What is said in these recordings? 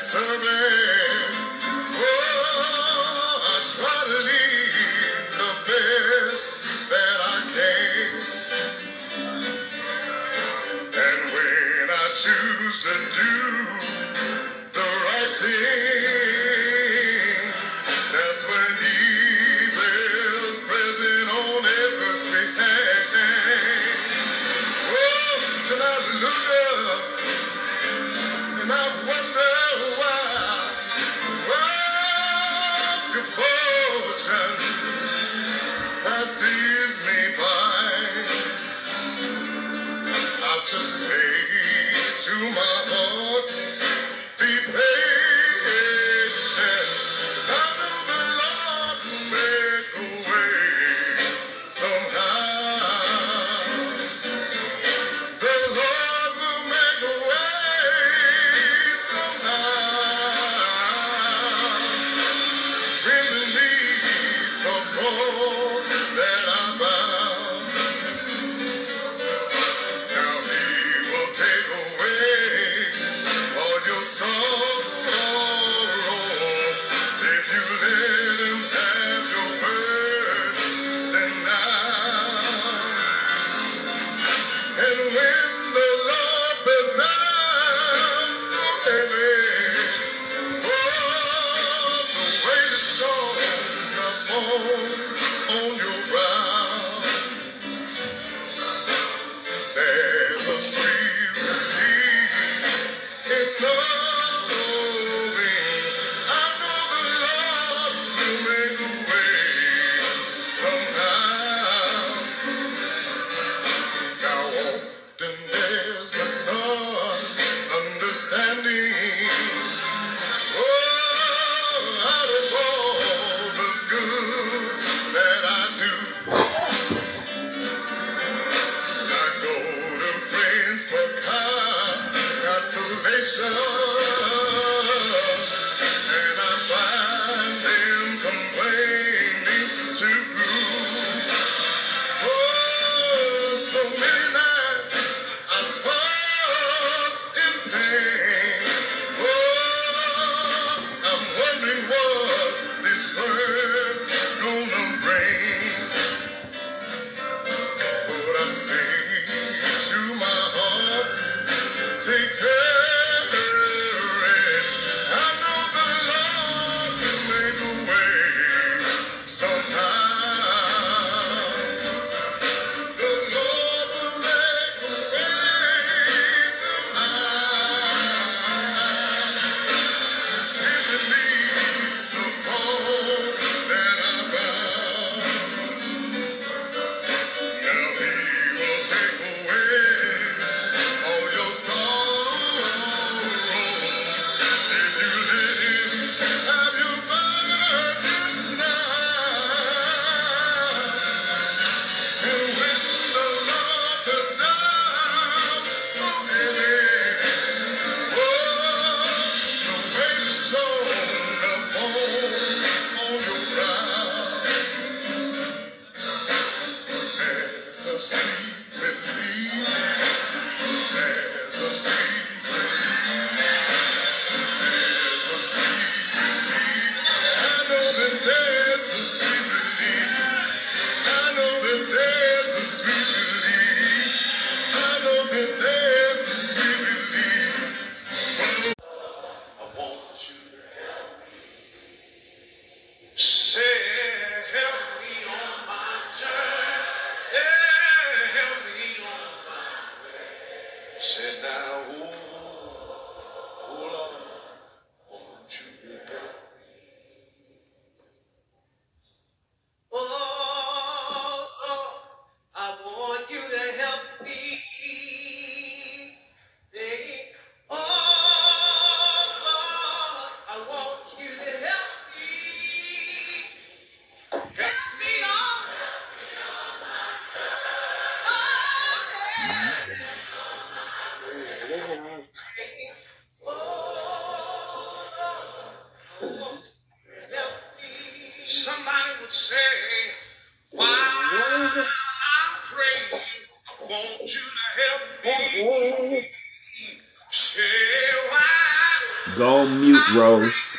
service. Oh, I try to the best that I can. And when I choose to do to my Go mute, Rose.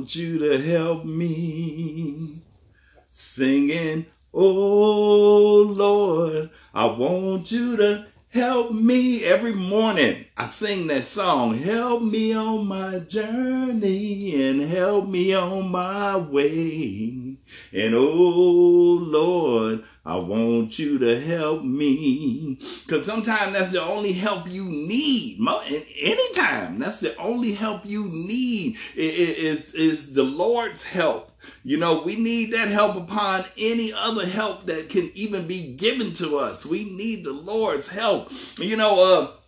Want you to help me singing, Oh Lord, I want you to help me every morning. I sing that song, help me on my journey and help me on my way. And oh Lord, I want you to help me. Cause sometimes that's the only help you need. Anytime, that's the only help you need is, is the Lord's help. You know, we need that help upon any other help that can even be given to us. We need the Lord's help. You know, uh,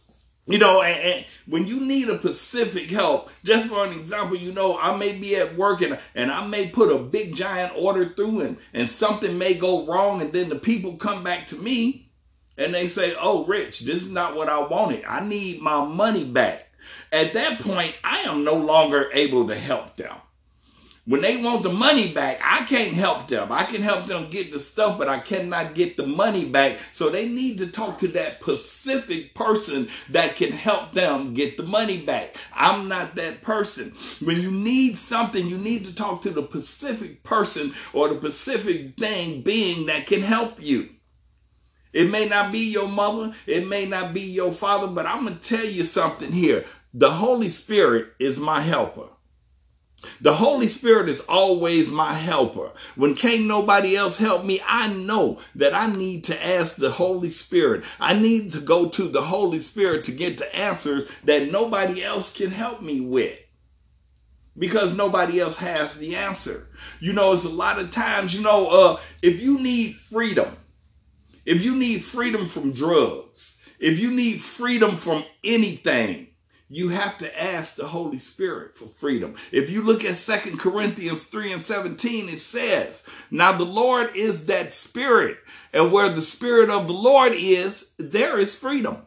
you know, and, and when you need a specific help, just for an example, you know, I may be at work and, and I may put a big giant order through and, and something may go wrong and then the people come back to me and they say, oh, Rich, this is not what I wanted. I need my money back. At that point, I am no longer able to help them. When they want the money back, I can't help them. I can help them get the stuff, but I cannot get the money back. So they need to talk to that specific person that can help them get the money back. I'm not that person. When you need something, you need to talk to the specific person or the specific thing being that can help you. It may not be your mother, it may not be your father, but I'm going to tell you something here. The Holy Spirit is my helper. The Holy Spirit is always my helper. When can't nobody else help me, I know that I need to ask the Holy Spirit. I need to go to the Holy Spirit to get the answers that nobody else can help me with. Because nobody else has the answer. You know, it's a lot of times, you know, uh, if you need freedom, if you need freedom from drugs, if you need freedom from anything, you have to ask the Holy Spirit for freedom. If you look at Second Corinthians 3 and 17, it says, Now the Lord is that spirit, and where the spirit of the Lord is, there is freedom.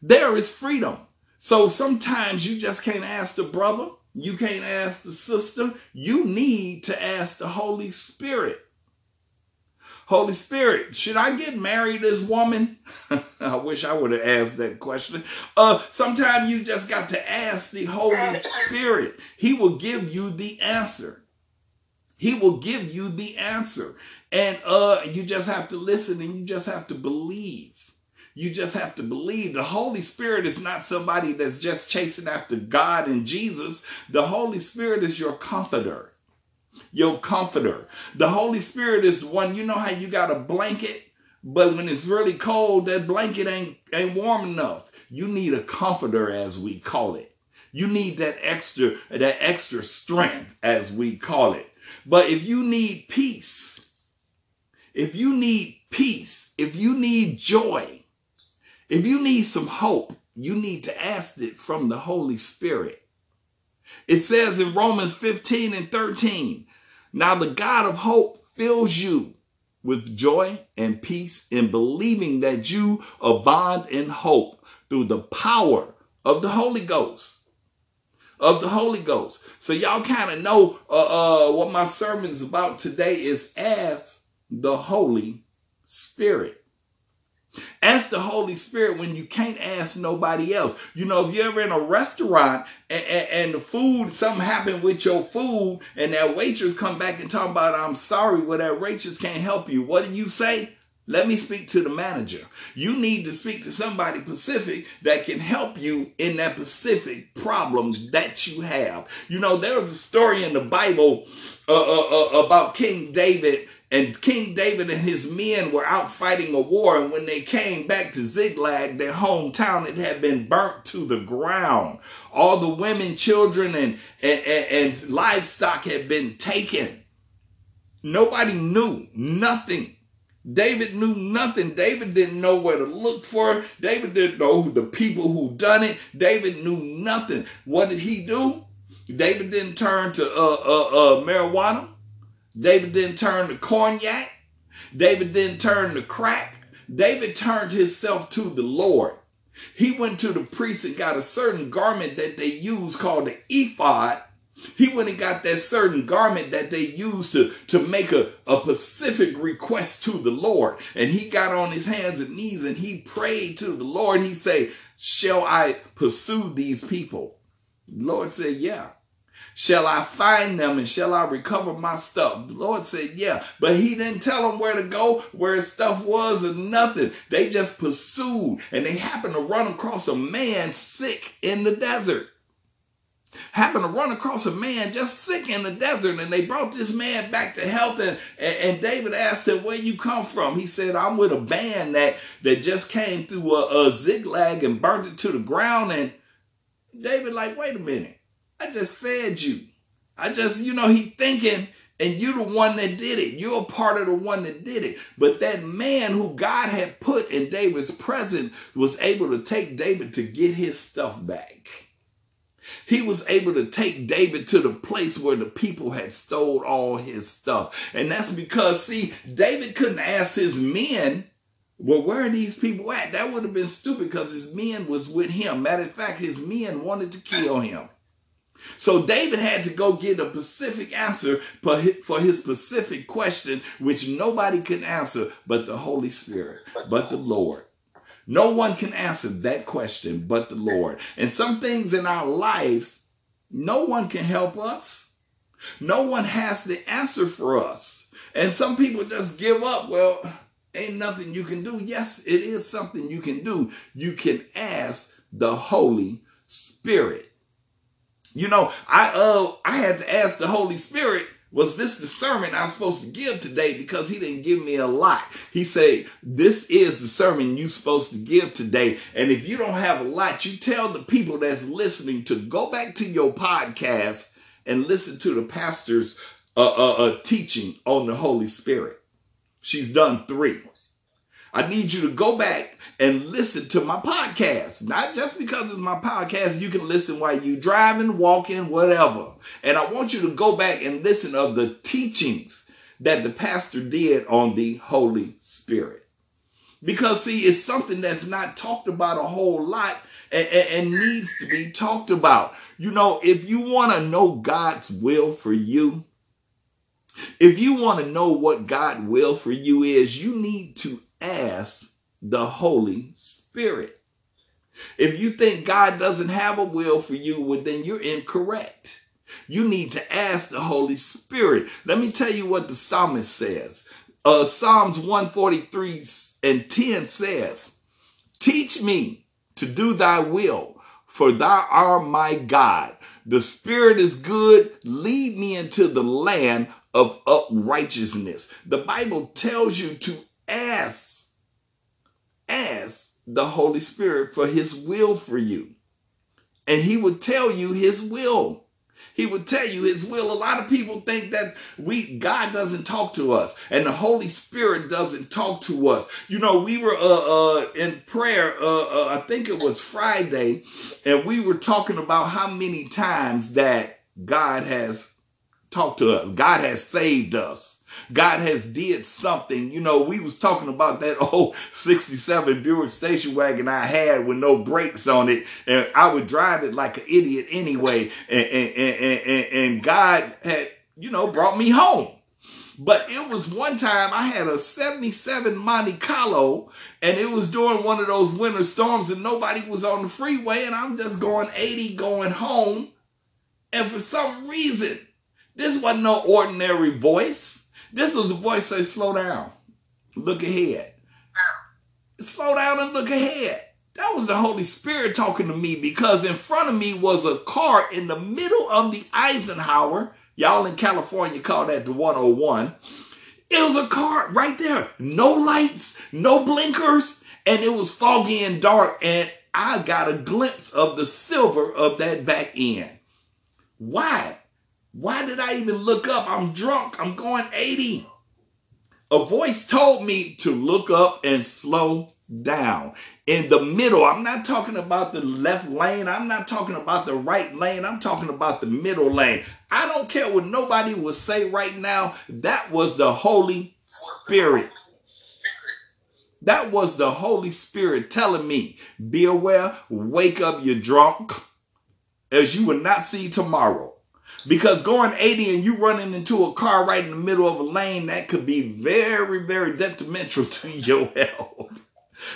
There is freedom. So sometimes you just can't ask the brother, you can't ask the sister, you need to ask the Holy Spirit. Holy Spirit, should I get married this woman? I wish I would have asked that question. Uh, sometimes you just got to ask the Holy Spirit. He will give you the answer. He will give you the answer. And uh, you just have to listen and you just have to believe. You just have to believe. The Holy Spirit is not somebody that's just chasing after God and Jesus. The Holy Spirit is your comforter your comforter. The Holy Spirit is the one, you know how you got a blanket, but when it's really cold, that blanket ain't, ain't warm enough. You need a comforter, as we call it. You need that extra, that extra strength, as we call it. But if you need peace, if you need peace, if you need joy, if you need some hope, you need to ask it from the Holy Spirit. It says in Romans 15 and 13, now the God of hope fills you with joy and peace in believing that you abound in hope through the power of the Holy Ghost. Of the Holy Ghost. So y'all kind of know uh, uh, what my sermon is about today is as the Holy Spirit. Ask the Holy Spirit when you can't ask nobody else. You know, if you're ever in a restaurant and, and, and, the food, something happened with your food, and that waitress come back and talk about, I'm sorry, well, that waitress can't help you. What do you say? Let me speak to the manager. You need to speak to somebody Pacific that can help you in that specific problem that you have. You know, there was a story in the Bible uh, uh, uh, about King David and King David and his men were out fighting a war. And when they came back to Ziklag, their hometown, it had been burnt to the ground. All the women, children, and, and, and livestock had been taken. Nobody knew nothing. David knew nothing. David didn't know where to look for. David didn't know who the people who done it. David knew nothing. What did he do? David didn't turn to uh, uh, uh, marijuana. David didn't turn to cognac. David didn't turn to crack. David turned himself to the Lord. He went to the priest and got a certain garment that they use called the ephod. He went and got that certain garment that they used to, to make a, a specific request to the Lord. And he got on his hands and knees and he prayed to the Lord. He said, shall I pursue these people? The Lord said, yeah. Shall I find them and shall I recover my stuff? The Lord said, yeah. But he didn't tell them where to go, where his stuff was or nothing. They just pursued and they happened to run across a man sick in the desert. Happened to run across a man just sick in the desert and they brought this man back to health and, and, and David asked him, where you come from? He said, I'm with a band that, that just came through a, a Ziklag and burnt it to the ground. And David like, wait a minute. I just fed you. I just, you know, he thinking, and you're the one that did it. You're a part of the one that did it. But that man who God had put in David's presence was able to take David to get his stuff back. He was able to take David to the place where the people had stole all his stuff. And that's because, see, David couldn't ask his men, well, where are these people at? That would have been stupid because his men was with him. Matter of fact, his men wanted to kill him. So David had to go get a specific answer for his specific question, which nobody can answer but the Holy Spirit, but the Lord. No one can answer that question but the Lord. And some things in our lives, no one can help us. No one has the answer for us. And some people just give up. Well, ain't nothing you can do. Yes, it is something you can do. You can ask the Holy Spirit. You know, I uh I had to ask the Holy Spirit, was this the sermon I'm supposed to give today? Because he didn't give me a lot. He said, this is the sermon you're supposed to give today. And if you don't have a lot, you tell the people that's listening to go back to your podcast and listen to the pastor's uh, uh, uh, teaching on the Holy Spirit. She's done three. I need you to go back and listen to my podcast. Not just because it's my podcast, you can listen while you driving, walking, whatever. And I want you to go back and listen of the teachings that the pastor did on the Holy Spirit. Because see, it's something that's not talked about a whole lot and, and, needs to be talked about. You know, if you want to know God's will for you, if you want to know what God will for you is, you need to ask the Holy Spirit. If you think God doesn't have a will for you, well, then you're incorrect. You need to ask the Holy Spirit. Let me tell you what the psalmist says. Uh, Psalms 143 and 10 says, Teach me to do thy will, for thou art my God. The Spirit is good. Lead me into the land of uprightness. The Bible tells you to ask ask the Holy Spirit for his will for you. And he would tell you his will. He would tell you his will. A lot of people think that we God doesn't talk to us and the Holy Spirit doesn't talk to us. You know, we were uh, uh, in prayer. Uh, uh I think it was Friday, and we were talking about how many times that God has talked to us. God has saved us. God has did something. You know, we was talking about that old 67 Buick station wagon I had with no brakes on it. And I would drive it like an idiot anyway. And, and, and, and, and God had, you know, brought me home. But it was one time I had a 77 Monte Carlo and it was during one of those winter storms and nobody was on the freeway and I'm just going 80 going home. And for some reason, this wasn't no ordinary voice. This was a voice that slow down, look ahead. Slow down and look ahead. That was the Holy Spirit talking to me because in front of me was a car in the middle of the Eisenhower. Y'all in California call that the 101. It was a car right there. No lights, no blinkers, and it was foggy and dark. And I got a glimpse of the silver of that back end. Why? Why did I even look up? I'm drunk. I'm going 80. A voice told me to look up and slow down. In the middle, I'm not talking about the left lane. I'm not talking about the right lane. I'm talking about the middle lane. I don't care what nobody will say right now. That was the Holy Spirit. That was the Holy Spirit telling me, be aware, wake up, You're drunk, as you will not see tomorrow. Because going 80 and you running into a car right in the middle of a lane, that could be very, very detrimental to your health.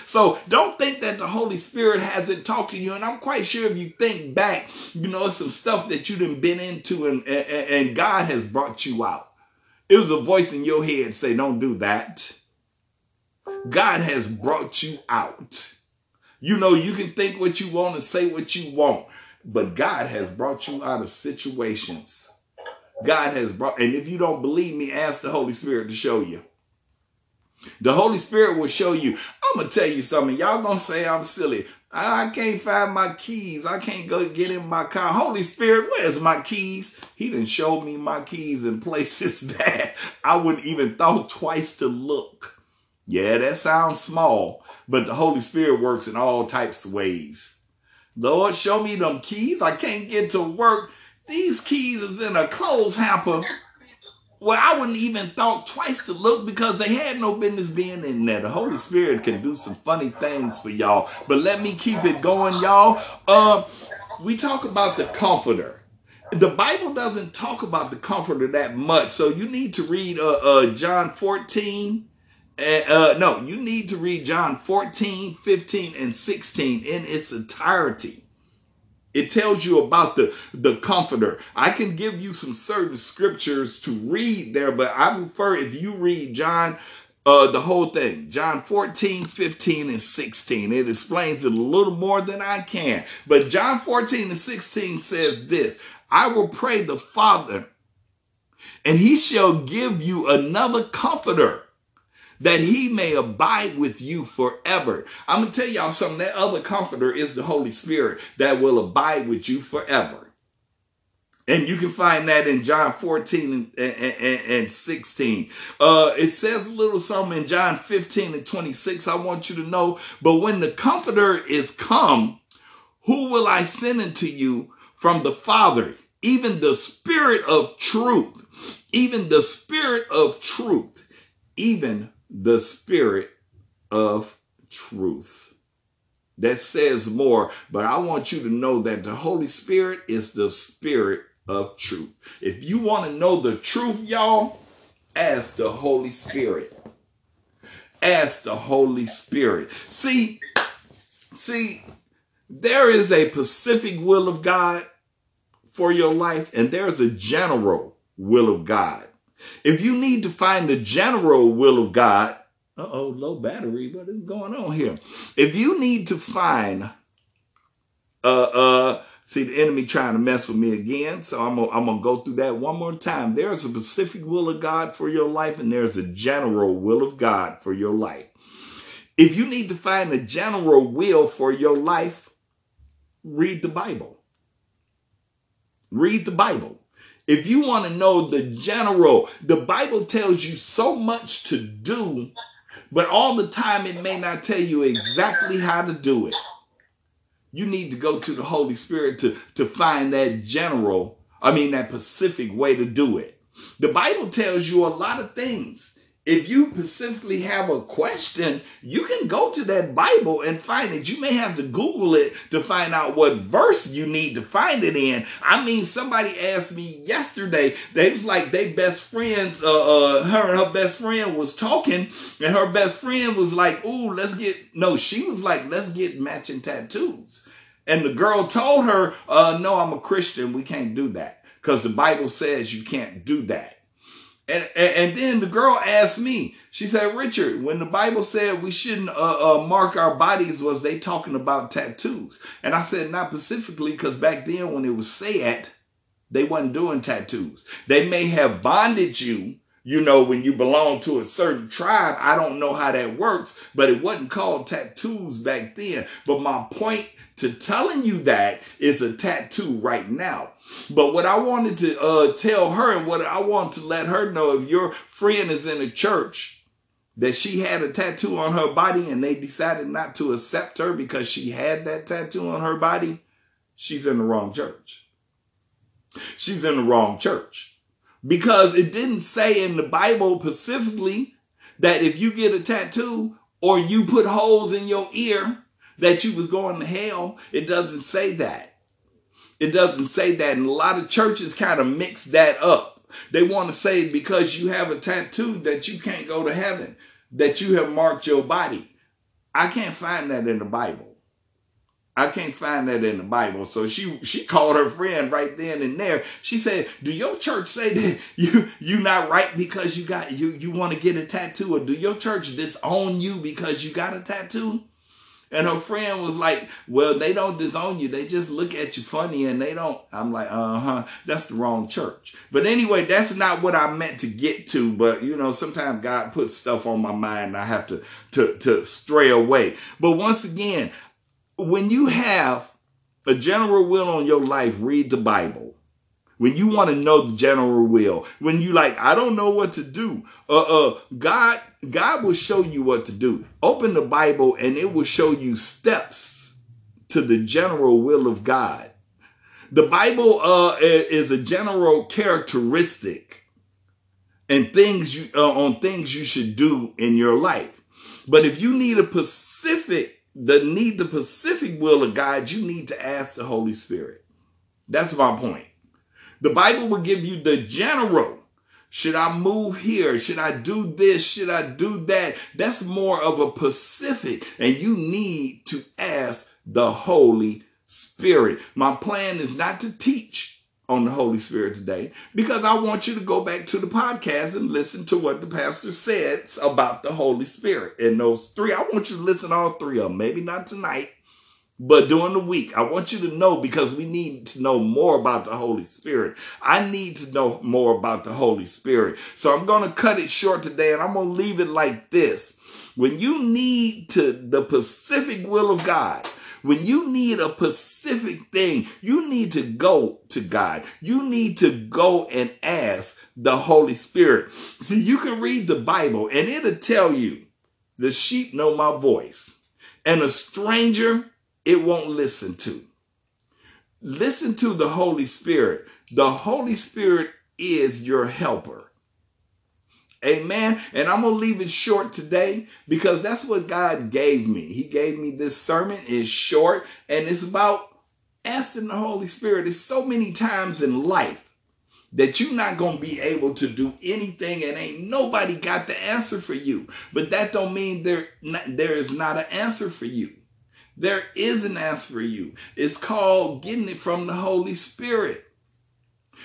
So don't think that the Holy Spirit hasn't talked to you. And I'm quite sure if you think back, you know, some stuff that you done been into and, and, and God has brought you out. It was a voice in your head say, don't do that. God has brought you out. You know, you can think what you want and say what you want, but God has brought you out of situations. God has brought, and if you don't believe me, ask the Holy Spirit to show you. The Holy Spirit will show you. I'm gonna tell you something. Y'all gonna say I'm silly. I can't find my keys. I can't go get in my car. Holy Spirit, where's my keys? He didn't show me my keys in places that I wouldn't even thought twice to look. Yeah, that sounds small, but the Holy Spirit works in all types of ways. Lord, show me them keys. I can't get to work. These keys is in a clothes hamper well, I wouldn't even thought twice to look because they had no business being in there. The Holy Spirit can do some funny things for y'all. But let me keep it going, y'all. Um, we talk about the comforter. The Bible doesn't talk about the comforter that much. So you need to read uh, uh, John 14. Uh, no, you need to read John 14, 15, and 16 in its entirety. It tells you about the, the comforter. I can give you some certain scriptures to read there, but I prefer if you read John, uh, the whole thing, John 14, 15, and 16. It explains it a little more than I can. But John 14 and 16 says this, I will pray the Father and he shall give you another comforter that he may abide with you forever. I'm going to tell y'all something. That other comforter is the Holy Spirit that will abide with you forever. And you can find that in John 14 and, and, and 16. Uh, it says a little something in John 15 and 26. I want you to know, but when the comforter is come, who will I send unto you from the Father? Even the spirit of truth, even the spirit of truth, even the spirit of truth. That says more, but I want you to know that the Holy Spirit is the spirit of truth. If you want to know the truth, y'all, ask the Holy Spirit. Ask the Holy Spirit. See, see, there is a specific will of God for your life, and there's a general will of God. If you need to find the general will of God, uh oh, low battery, what is going on here? If you need to find, uh, uh, see the enemy trying to mess with me again, so I'm gonna, I'm gonna go through that one more time. There's a specific will of God for your life, and there's a general will of God for your life. If you need to find the general will for your life, read the Bible. Read the Bible. If you want to know the general, the Bible tells you so much to do, but all the time it may not tell you exactly how to do it. You need to go to the Holy Spirit to, to find that general, I mean, that specific way to do it. The Bible tells you a lot of things if you specifically have a question, you can go to that Bible and find it. You may have to Google it to find out what verse you need to find it in. I mean, somebody asked me yesterday, they was like they best friends, uh, uh, her and her best friend was talking, and her best friend was like, ooh, let's get, no, she was like, let's get matching tattoos. And the girl told her, uh, no, I'm a Christian. We can't do that because the Bible says you can't do that. And, and, then the girl asked me, she said, Richard, when the Bible said we shouldn't uh, uh, mark our bodies, was they talking about tattoos? And I said, not specifically, because back then when it was said, they wasn't doing tattoos. They may have bonded you, you know, when you belong to a certain tribe. I don't know how that works, but it wasn't called tattoos back then. But my point to telling you that is a tattoo right now. But what I wanted to uh, tell her and what I want to let her know if your friend is in a church that she had a tattoo on her body and they decided not to accept her because she had that tattoo on her body, she's in the wrong church. She's in the wrong church because it didn't say in the Bible specifically that if you get a tattoo or you put holes in your ear that you was going to hell. It doesn't say that. It doesn't say that. And a lot of churches kind of mix that up. They want to say because you have a tattoo that you can't go to heaven, that you have marked your body. I can't find that in the Bible. I can't find that in the Bible. So she she called her friend right then and there. She said, "Do your church say that you you not right because you got you you want to get a tattoo, or do your church disown you because you got a tattoo?" And her friend was like, Well, they don't disown you. They just look at you funny and they don't. I'm like, Uh huh. That's the wrong church. But anyway, that's not what I meant to get to. But, you know, sometimes God puts stuff on my mind and I have to, to, to stray away. But once again, when you have a general will on your life, read the Bible when you want to know the general will, when you like, I don't know what to do. Uh, uh, God, God will show you what to do. Open the Bible and it will show you steps to the general will of God. The Bible, uh, is a general characteristic and things you, uh, on things you should do in your life. But if you need a specific, the need the specific will of God, you need to ask the Holy Spirit. That's my point. The Bible will give you the general. Should I move here? Should I do this? Should I do that? That's more of a Pacific, and you need to ask the Holy Spirit. My plan is not to teach on the Holy Spirit today because I want you to go back to the podcast and listen to what the pastor said about the Holy Spirit. And those three, I want you to listen to all three of them. Maybe not tonight, but during the week, I want you to know because we need to know more about the Holy Spirit. I need to know more about the Holy Spirit. So I'm going to cut it short today and I'm going to leave it like this. When you need to the specific will of God, when you need a specific thing, you need to go to God. You need to go and ask the Holy Spirit. See, you can read the Bible and it'll tell you the sheep know my voice and a stranger it won't listen to. Listen to the Holy Spirit. The Holy Spirit is your helper. Amen. And I'm going to leave it short today because that's what God gave me. He gave me this sermon. It's short and it's about asking the Holy Spirit. It's so many times in life that you're not going to be able to do anything and ain't nobody got the answer for you. But that don't mean there, there is not an answer for you. There is an answer for you. It's called getting it from the Holy Spirit.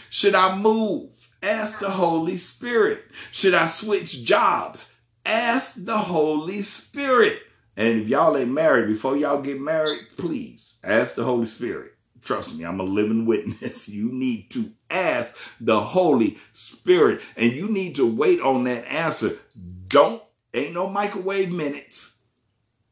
Should I move? Ask the Holy Spirit. Should I switch jobs? Ask the Holy Spirit. And if y'all ain't married, before y'all get married, please ask the Holy Spirit. Trust me, I'm a living witness. You need to ask the Holy Spirit and you need to wait on that answer. Don't, ain't no microwave minutes.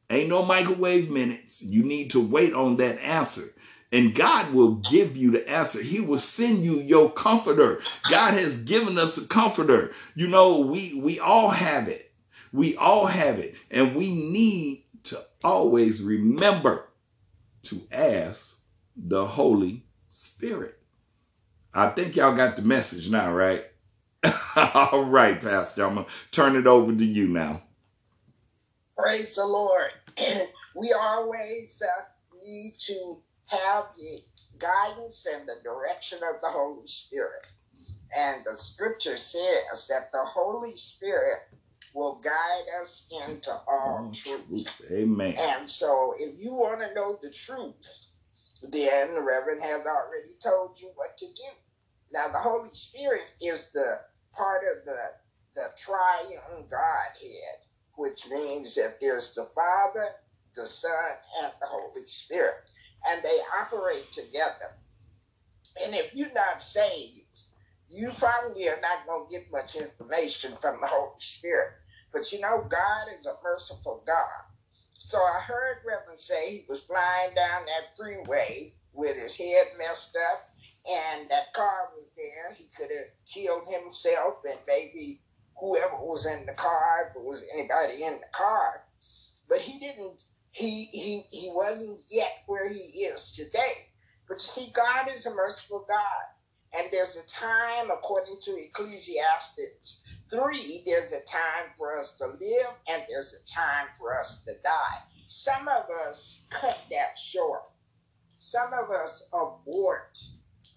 Ain't no microwave minutes. You need to wait on that answer. And God will give you the answer. He will send you your comforter. God has given us a comforter. You know, we, we all have it. We all have it. And we need to always remember to ask the Holy Spirit. I think y'all got the message now, right? All right, Pastor. I'm going to turn it over to you now. Praise the Lord. we always uh, need to have the guidance and the direction of the Holy Spirit. And the scripture says that the Holy Spirit will guide us into all truth. Amen. And so, if you want to know the truth, then the Reverend has already told you what to do. Now, the Holy Spirit is the part of the, the triune Godhead, which means that there's the Father, the Son, and the Holy Spirit, and they operate together. And if you're not saved, you probably are not going to get much information from the Holy Spirit. But you know, God is a merciful God. So I heard Reverend say he was flying down that freeway with his head messed up, and that car was there. He could have killed himself and maybe whoever was in the car, if it was anybody in the car. But he didn't. He he he wasn't yet where he is today. But you see, God is a merciful God, and there's a time, according to Ecclesiastes three, there's a time for us to live, and there's a time for us to die. Some of us cut that short. Some of us abort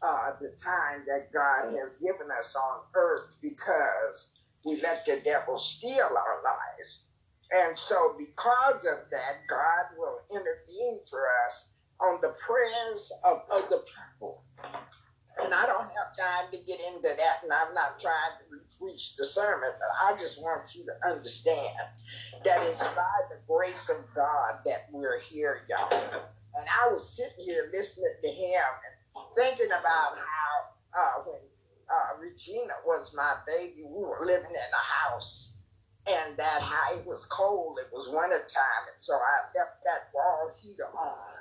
uh, the time that God has given us on earth because we let the devil steal our lives. And so, because of that, God will intervene for us on the prayers of other people. And I don't have time to get into that, and I'm not trying to preach the sermon, but I just want you to understand that it's by the grace of God that we're here, y'all. And I was sitting here listening to him and thinking about how uh, when uh, Regina was my baby, we were living in a house. And that how it was cold, it was wintertime, and so I left that wall heater on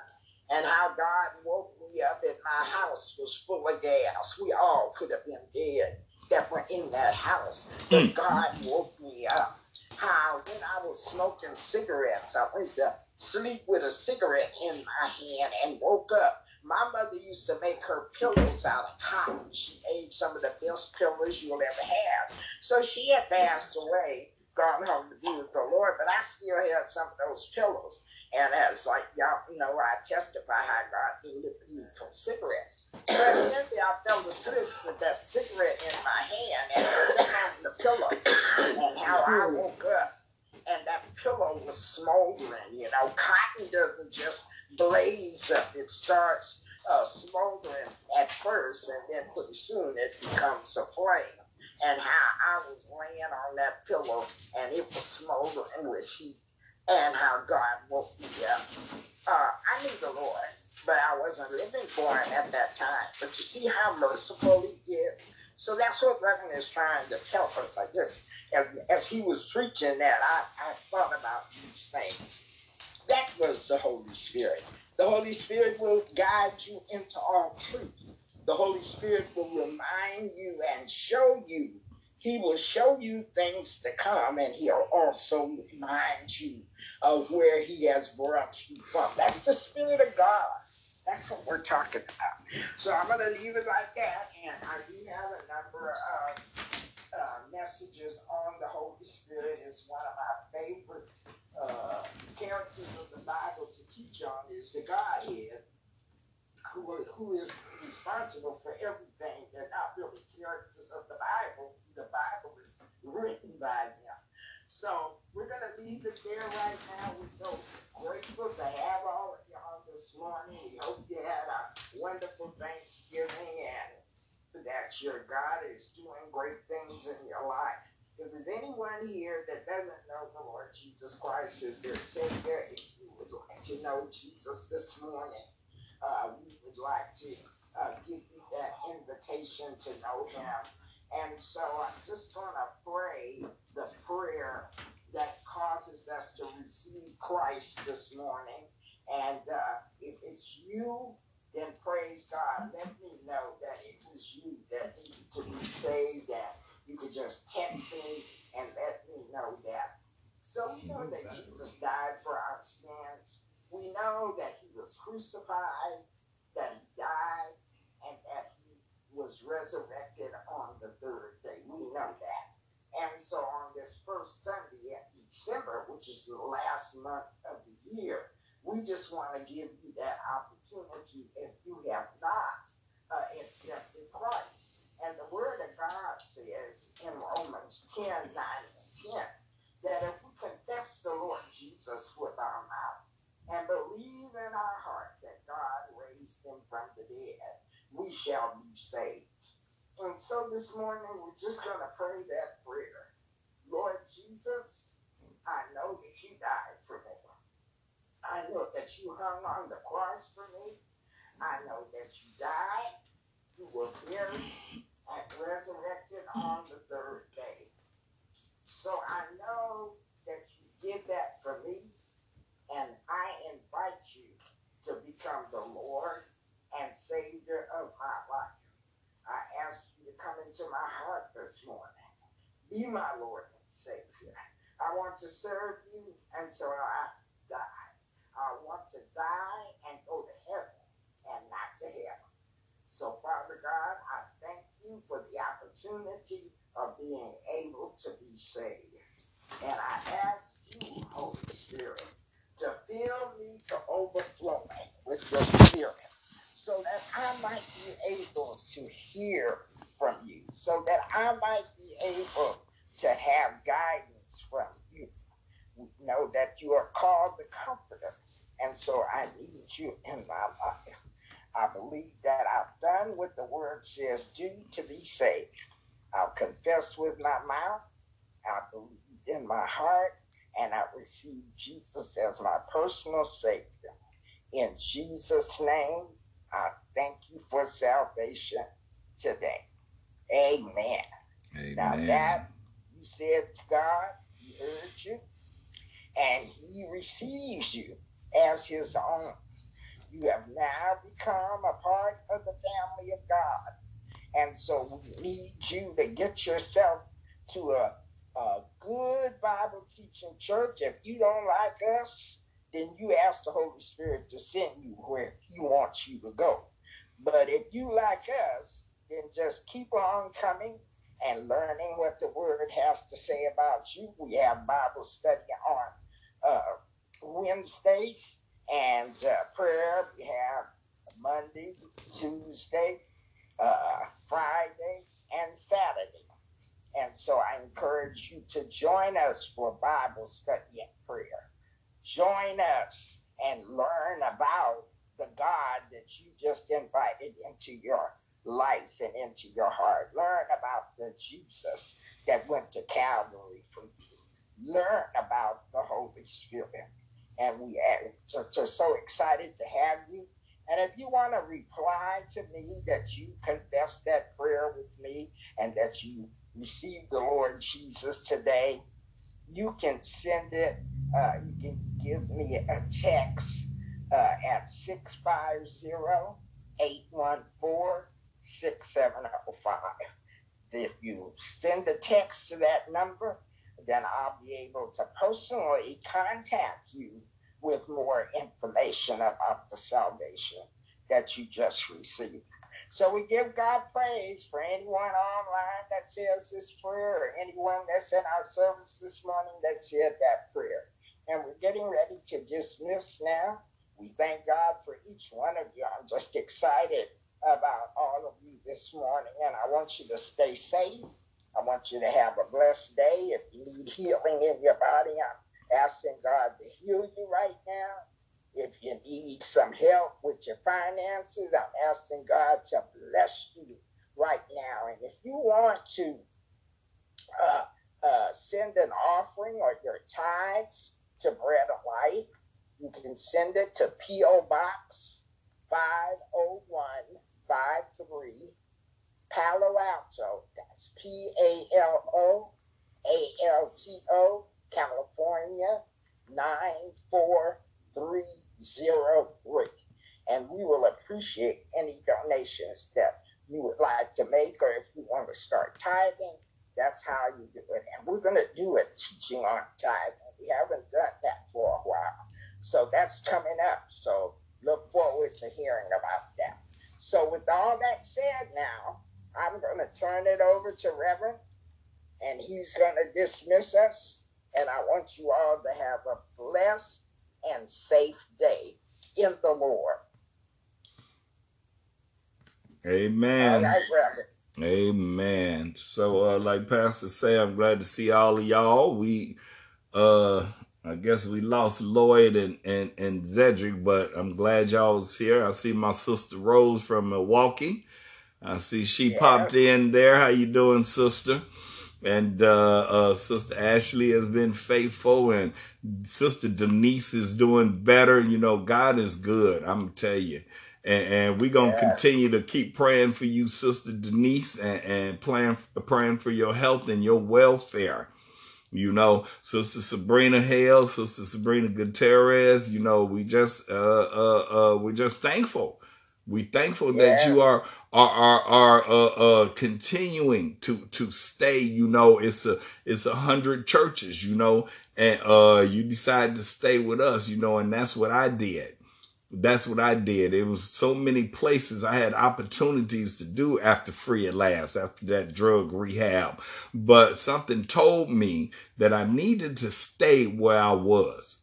and how God woke me up and my house was full of gas. We all could have been dead that were in that house, but God woke me up. How when I was smoking cigarettes, I went to sleep with a cigarette in my hand and woke up. My mother used to make her pillows out of cotton. She made some of the best pillows you'll ever have. So she had passed away, gone home to be with the Lord, but I still had some of those pillows. And as like y'all know, I testify how God delivered me from cigarettes. So evidently I fell asleep with that cigarette in my hand and it the pillow. And how I woke up and that pillow was smoldering. You know, cotton doesn't just blaze up; it starts uh, smoldering at first, and then pretty soon it becomes a flame. And how I was laying on that pillow, and it was smoldering with heat and how God woke me up. Uh, I knew the Lord, but I wasn't living for Him at that time. But you see how merciful He is. So that's what Reverend is trying to tell us. I guess as, as he was preaching that, I, I thought about these things. That was the Holy Spirit. The Holy Spirit will guide you into all truth. The Holy Spirit will remind you and show you he will show you things to come and he'll also remind you of where he has brought you from. That's the Spirit of God. That's what we're talking about. So I'm going to leave it like that. And I do have a number of uh, messages on the Holy Spirit. It's one of my favorite uh, characters of the Bible to teach on is the Godhead, who, who is responsible for everything. They're not really characters of the Bible. The Bible is written by them. So we're going to leave it there right now. We're so grateful to have all of y'all this morning. We hope you had a wonderful Thanksgiving and that your God is doing great things in your life. If there's anyone here that doesn't know the Lord Jesus Christ as their Savior, if you would like to know Jesus this morning, uh, we would like to uh, give you that invitation to know Him. And so I'm just going to pray the prayer that causes us to receive Christ this morning. And uh, if it's you, then praise God. Let me know that it was you that needed to be saved. And you could just text me and let me know that. So we know that Jesus died for our sins. We know that he was crucified, that he died, and that he was resurrected on the third day. We we know that. And so on this first Sunday in December, which is the last month of the year, we just want to give you that opportunity if you have not uh, accepted Christ. And the Word of God says in Romans 10 9 and 10 that if we confess the Lord Jesus with our mouth and believe in our heart that God raised him from the dead, we shall be saved. And so this morning, we're just going to pray that prayer. Lord Jesus, I know that you died for me. I know you hung on the cross for me. I know that you died, you were buried, and resurrected on the third day. So I know that you did that for me, and I invite you to become the Lord and Savior of my life. I ask you to come into my heart this morning. Be my Lord and Savior. I want to serve you until I. I want to die and go to heaven and not to hell. So, Father God, I thank you for the opportunity of being able to be saved. And I ask you, Holy Spirit, to fill me to overflowing with your spirit so that I might be able to hear from you, so that I might be able to have guidance from you. We know that you are called the Comforter, and so I need you in my life. I believe that I've done what the Word says do to be saved. I'll confess with my mouth, I believe in my heart, and I receive Jesus as my personal Savior. In Jesus' name, I thank you for salvation today. Amen. Amen. Now that you said to God, He heard you, and He receives you as His own. You have now become a part of the family of God. And so we need you to get yourself to a, a good Bible teaching church. If you don't like us, then you ask the Holy Spirit to send you where He wants you to go. But if you like us, then just keep on coming and learning what the Word has to say about you. We have Bible study on uh, Wednesdays and uh, prayer. We have Monday, Tuesday, uh, Friday, and Saturday. And so I encourage you to join us for Bible study and prayer. Join us and learn about the God that you just invited into your life and into your heart. Learn about the Jesus that went to Calvary for you. Learn about the Holy Spirit. And we are just, just so excited to have you. And if you want to reply to me that you confess that prayer with me and that you received the Lord Jesus today, you can send it. Uh, you can give me a text uh, at 650 814 6705. If you send a text to that number, then I'll be able to personally contact you with more information about the salvation that you just received. So we give God praise for anyone online that says this prayer or anyone that's in our service this morning that said that prayer. And we're getting ready to dismiss now. We thank God for each one of you. I'm just excited about all of you this morning, and I want you to stay safe. I want you to have a blessed day. If you need healing in your body, I'm asking God to heal you right now. If you need some help with your finances, I'm asking God to bless you right now. And if you want to uh, uh, send an offering or your tithes to Bread of Life, you can send it to P.O. Box 50153, Palo Alto. That's P A L O A L T O, California 94303. And we will appreciate any donations that you would like to make, or if you want to start tithing, that's how you do it. And we're going to do a teaching on tithing. We haven't done that for a while. So that's coming up. So look forward to hearing about that. So, with all that said, now I'm going to turn it over to Reverend and he's going to dismiss us. And I want you all to have a blessed and safe day in the Lord. Amen. Right. Amen. So, uh, like Pastor say, I'm glad to see all of y'all. We, uh, I guess we lost Lloyd and, and, and Zedric, but I'm glad y'all was here. I see my sister Rose from Milwaukee. I see she Yeah. popped in there. How you doing, sister? And uh, uh, Sister Ashley has been faithful, and Sister Denise is doing better. You know, God is good. I'm gonna tell you, and, and we're gonna Yes. continue to keep praying for you, Sister Denise, and, and praying praying for your health and your welfare. You know, Sister Sabrina Hale, Sister Sabrina Gutierrez. You know, we just uh uh uh we're just thankful. We thankful that you are are are, are uh, uh continuing to to stay. You know, it's a it's a hundred churches. You know, and uh you decided to stay with us. You know, and that's what I did. That's what I did. It was so many places I had opportunities to do after free at last, after that drug rehab. But something told me that I needed to stay where I was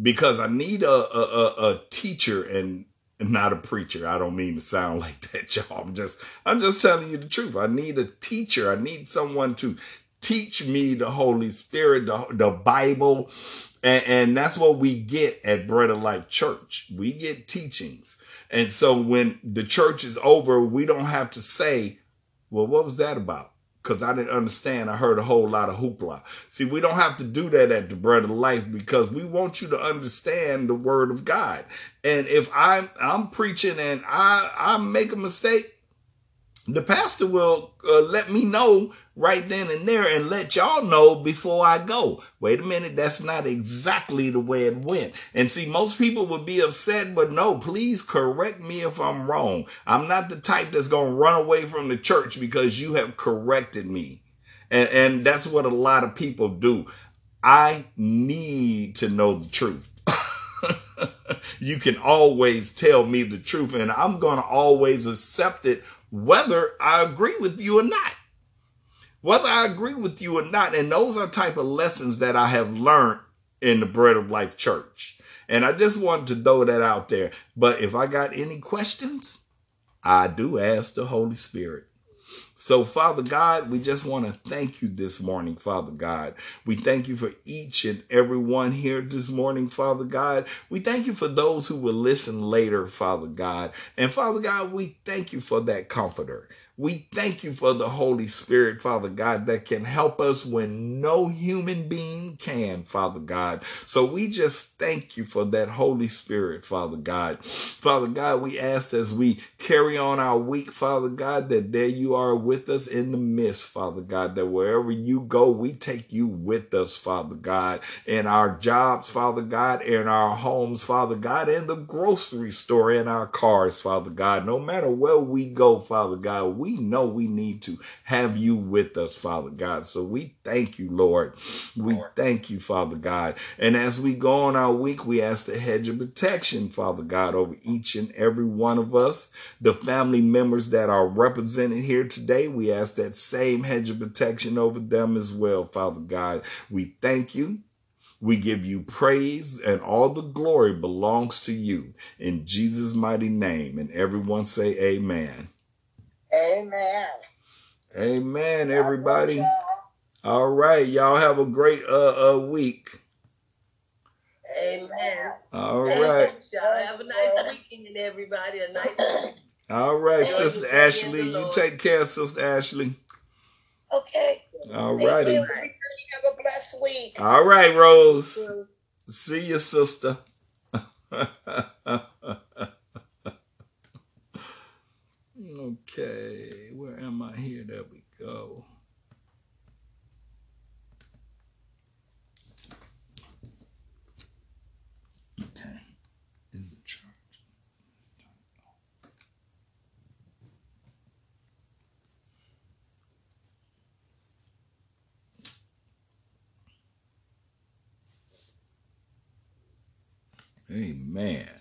because I need a, a, a, a teacher and not a preacher. I don't mean to sound like that, y'all. I'm just, I'm just telling you the truth. I need a teacher. I need someone to teach me the Holy Spirit, the, the Bible. And, and that's what we get at Bread of Life Church. We get teachings. And so when the church is over, we don't have to say, well, what was that about? Because I didn't understand. I heard a whole lot of hoopla. See, we don't have to do that at the Bread of Life because we want you to understand the Word of God. And if I'm I'm preaching and I I make a mistake, the pastor will uh, let me know right then and there and let y'all know before I go. Wait a minute, that's not exactly the way it went. And see, most people would be upset, but no, please correct me if I'm wrong. I'm not the type that's going to run away from the church because you have corrected me. And, and that's what a lot of people do. I need to know the truth. you can always tell me the truth, and I'm going to always accept it whether I agree with you or not. Whether I agree with you or not. And those are type of lessons that I have learned in the Bread of Life Church. And I just wanted to throw that out there. But if I got any questions, I do ask the Holy Spirit. So, Father God, we just want to thank you this morning, Father God. We thank you for each and every one here this morning, Father God. We thank you for those who will listen later, Father God. And Father God, we thank you for that comforter. We thank you for the Holy Spirit, Father God, that can help us when no human being can, Father God. So we just thank you for that Holy Spirit, Father God. Father God, we ask as we carry on our week, Father God, that there you are with us in the midst, Father God, that wherever you go, we take you with us, Father God, in our jobs, Father God, in our homes, Father God, in the grocery store, in our cars, Father God. No matter where we go, Father God, we know we need to have you with us, Father God. So we thank you, Lord. We thank you, Father God. And as we go on our week, we ask the hedge of protection, Father God, over each and every one of us, the family members that are represented here today. We ask that same hedge of protection over them as well, Father God. We thank you. We give you praise and all the glory belongs to you in Jesus' mighty name. And everyone say amen. Amen. Amen, everybody. God bless y'all. All right. Y'all have a great uh, uh week. Amen. All right. Thanks, y'all. Have a nice weekend, everybody. A nice week. All right, Enjoy Sister your Ashley. You take care, Sister Ashley. Okay. All righty. Have a blessed week. All right, Rose. See you, sister. okay, where am I here? There we go. Okay, is it charged? Oh. Amen.